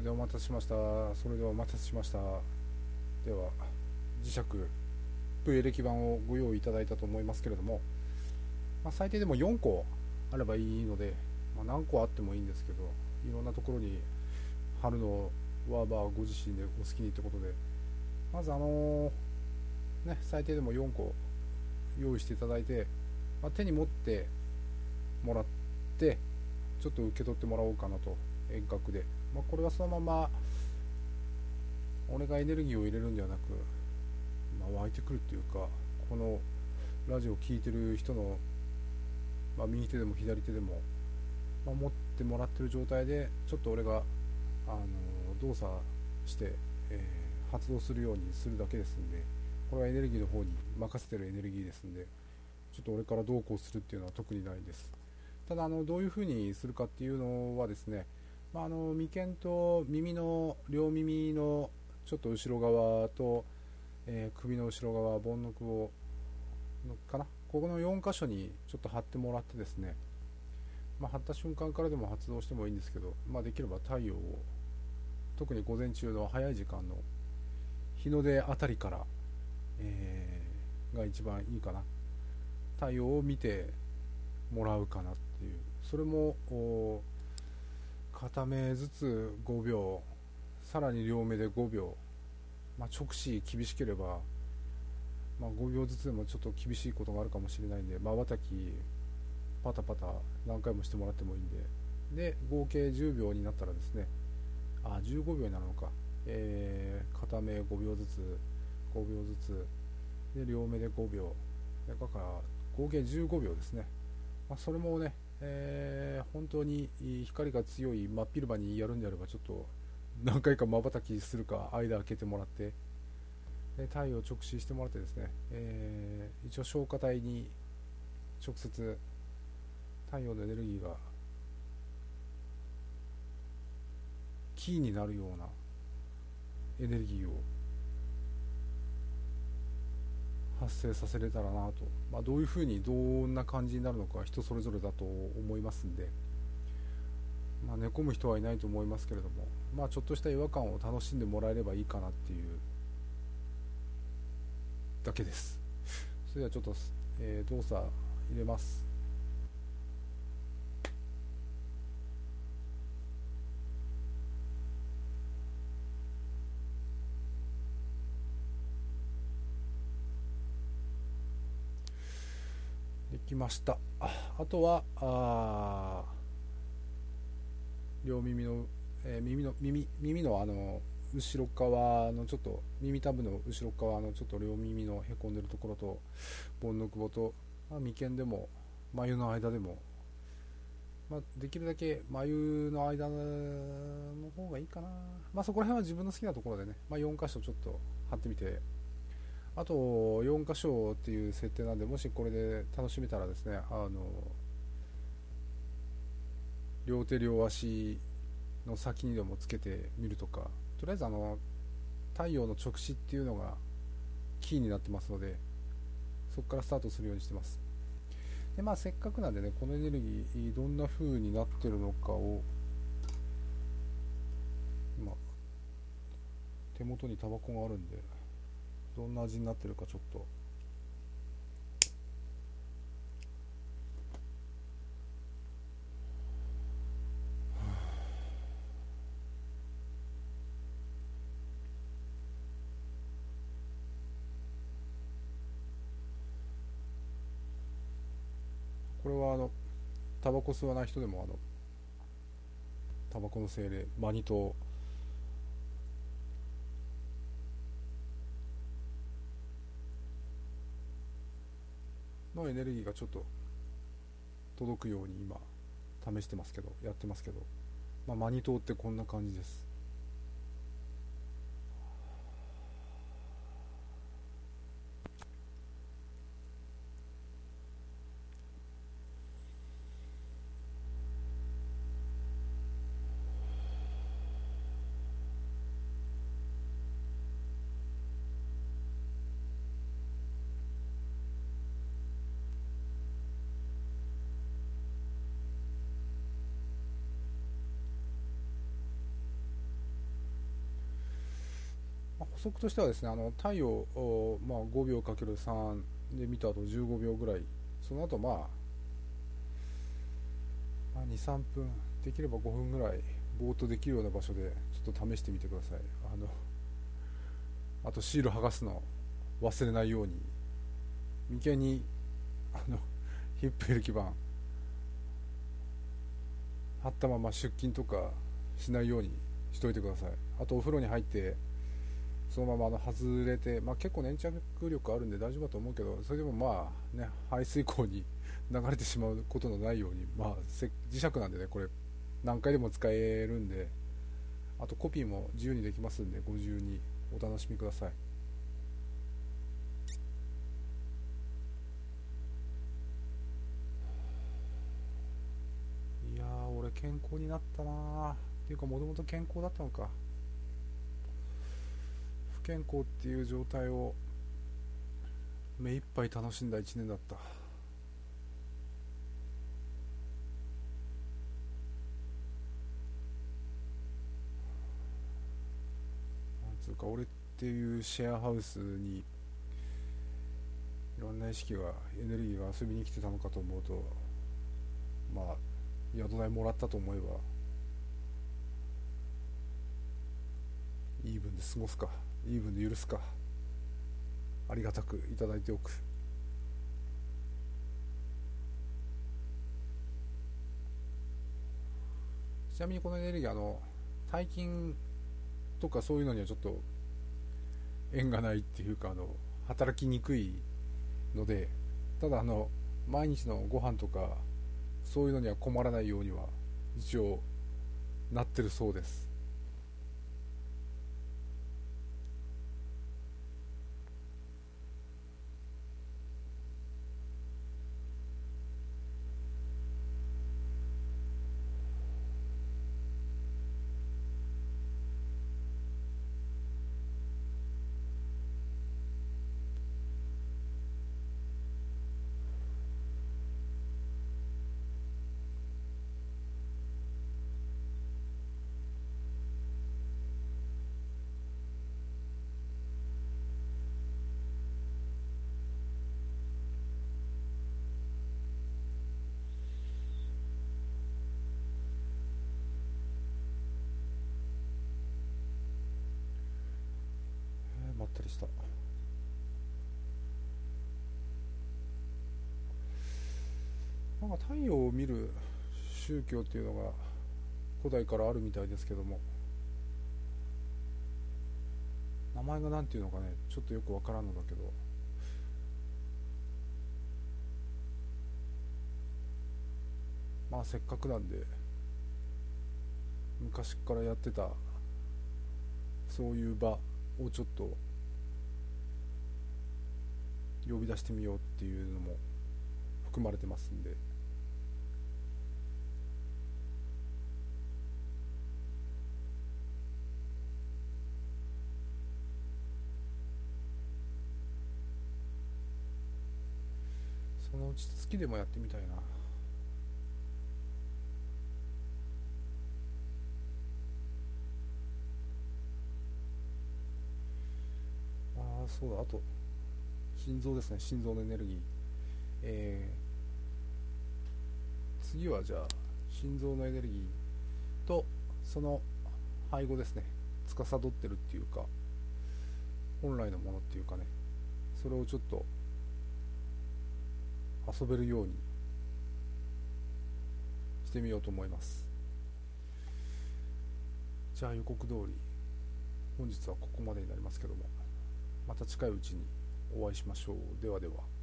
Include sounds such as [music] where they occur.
れではお待たせしました。それではお待たせしました。では磁石 V エレキ板をご用意いただいたと思いますけれども、まあ、最低でも4個あればいいので、まあ、何個あってもいいんですけどいろんなところに貼るのワーバーご自身でお好きにってことでまずあのね最低でも4個用意していただいて、まあ、手に持ってもらってちょっと受け取ってもらおうかなと遠隔で、まあ、これはそのまま俺がエネルギーを入れるんではなく、まあ、湧いてくるっていうかこのラジオを聴いてる人の、まあ、右手でも左手でも、まあ、持ってもらってる状態でちょっと俺があの動作して、えー、発動するようにするだけですんでこれはエネルギーの方に任せてるエネルギーですんでちょっと俺からどうこうするっていうのは特にないです。ただあのどういうふうにするかっていうのはですね、まあ、あの眉間と耳の両耳のちょっと後ろ側と、えー、首の後ろ側ボンノクをかな？ここの4箇所にちょっと貼ってもらってですね、まあ、貼った瞬間からでも発動してもいいんですけど、まあ、できれば太陽を特に午前中の早い時間の日の出あたりから、えー、が一番いいかな。太陽を見てもらうかなっていう。それも片目ずつ5秒さらに両目で5秒、まあ、直視厳しければ、まあ、5秒ずつでもちょっと厳しいことがあるかもしれないんでまばたきパタパタ何回もしてもらってもいいんで。で合計10秒になったらですねあ15秒になるのか、えー、片目5秒ずつ5秒ずつで両目で5秒。だから合計15秒ですね、まあ、それもね、えー、本当に光が強い真っ昼間にやるんであればちょっと何回かまばたきするか間開けてもらって太陽を直視してもらってですね、えー、一応消化体に直接太陽のエネルギーがキーになるようなエネルギーを発生させれたらなと、まあ、どういうふうにどんな感じになるのか人それぞれだと思いますんで、まあ、寝込む人はいないと思いますけれども、まあ、ちょっとした違和感を楽しんでもらえればいいかなっていう。だけです。それではちょっと、えー、動作入れます。きました。あとはあ両耳の、えー、耳の耳耳のあの後ろ側のちょっと耳たぶの後ろ側のちょっと両耳のへこんでるところと盆の久保と、まあ、眉間でも眉の間でも、まあ、できるだけ眉の間の方がいいかな、まあ、そこら辺は自分の好きなところでね、まあ、4箇所ちょっと貼ってみてあと4箇所っていう設定なんでもしこれで楽しめたらですねあの両手両足の先にでもつけてみるとかとりあえずあの太陽の直視っていうのがキーになってますのでそこからスタートするようにしてます。でまあせっかくなんでねこのエネルギーどんな風になってるのかを今手元にタバコがあるんでどんな味になってるかちょっと。これはあのタバコ吸わない人でもあのタバコの精霊マニトのエネルギーがちょっと届くように今試してますけどやってますけど、まあ、マニトってこんな感じです。則としてはですねあの太陽を、まあ、5秒かける3で見た後15秒ぐらいその後まあ、まあ、23分できれば5分ぐらいぼーっとできるような場所でちょっと試してみてください。あのあとシール剥がすの忘れないように。眉間にあのヒップエレキ板貼ったまま出勤とかしないようにしといてください。あとお風呂に入ってそのままあの外れて、まあ、結構粘着力あるんで大丈夫だと思うけどそれでもまあね排水口に [laughs] 流れてしまうことのないように、まあ、磁石なんでねこれ何回でも使えるんであとコピーも自由にできますんでご自由にお楽しみください。いや俺健康になったなー。っていうかもともと健康だったのか。健康っていう状態を目いっぱい楽しんだ1年だった。なんつうか俺っていうシェアハウスにいろんな意識がエネルギーが遊びに来てたのかと思うとまあ宿代もらったと思えばイーブンで過ごすか。イーブンで許すか。ありがたくいただいておく。ちなみにこのエネルギーあの大金とかそういうのにはちょっと縁がないっていうかあの働きにくいのでただあの毎日のご飯とかそういうのには困らないようには一応なってるそうです。した。なんか太陽を見る宗教っていうのが古代からあるみたいですけども名前が何ていうのかねちょっとよくわからんのだけど。まあせっかくなんで昔からやってたそういう場をちょっと呼び出してみようっていうのも含まれてますんで。そのうち月でもやってみたいな。ああそうだ。あと心臓ですね心臓のエネルギー。えー次はじゃあ心臓のエネルギーとその背後ですね司ってるっていうか本来のものっていうかねそれをちょっと遊べるようにしてみようと思います。じゃあ予告通り本日はここまでになりますけどもまた近いうちにお会いしましょう。ではでは。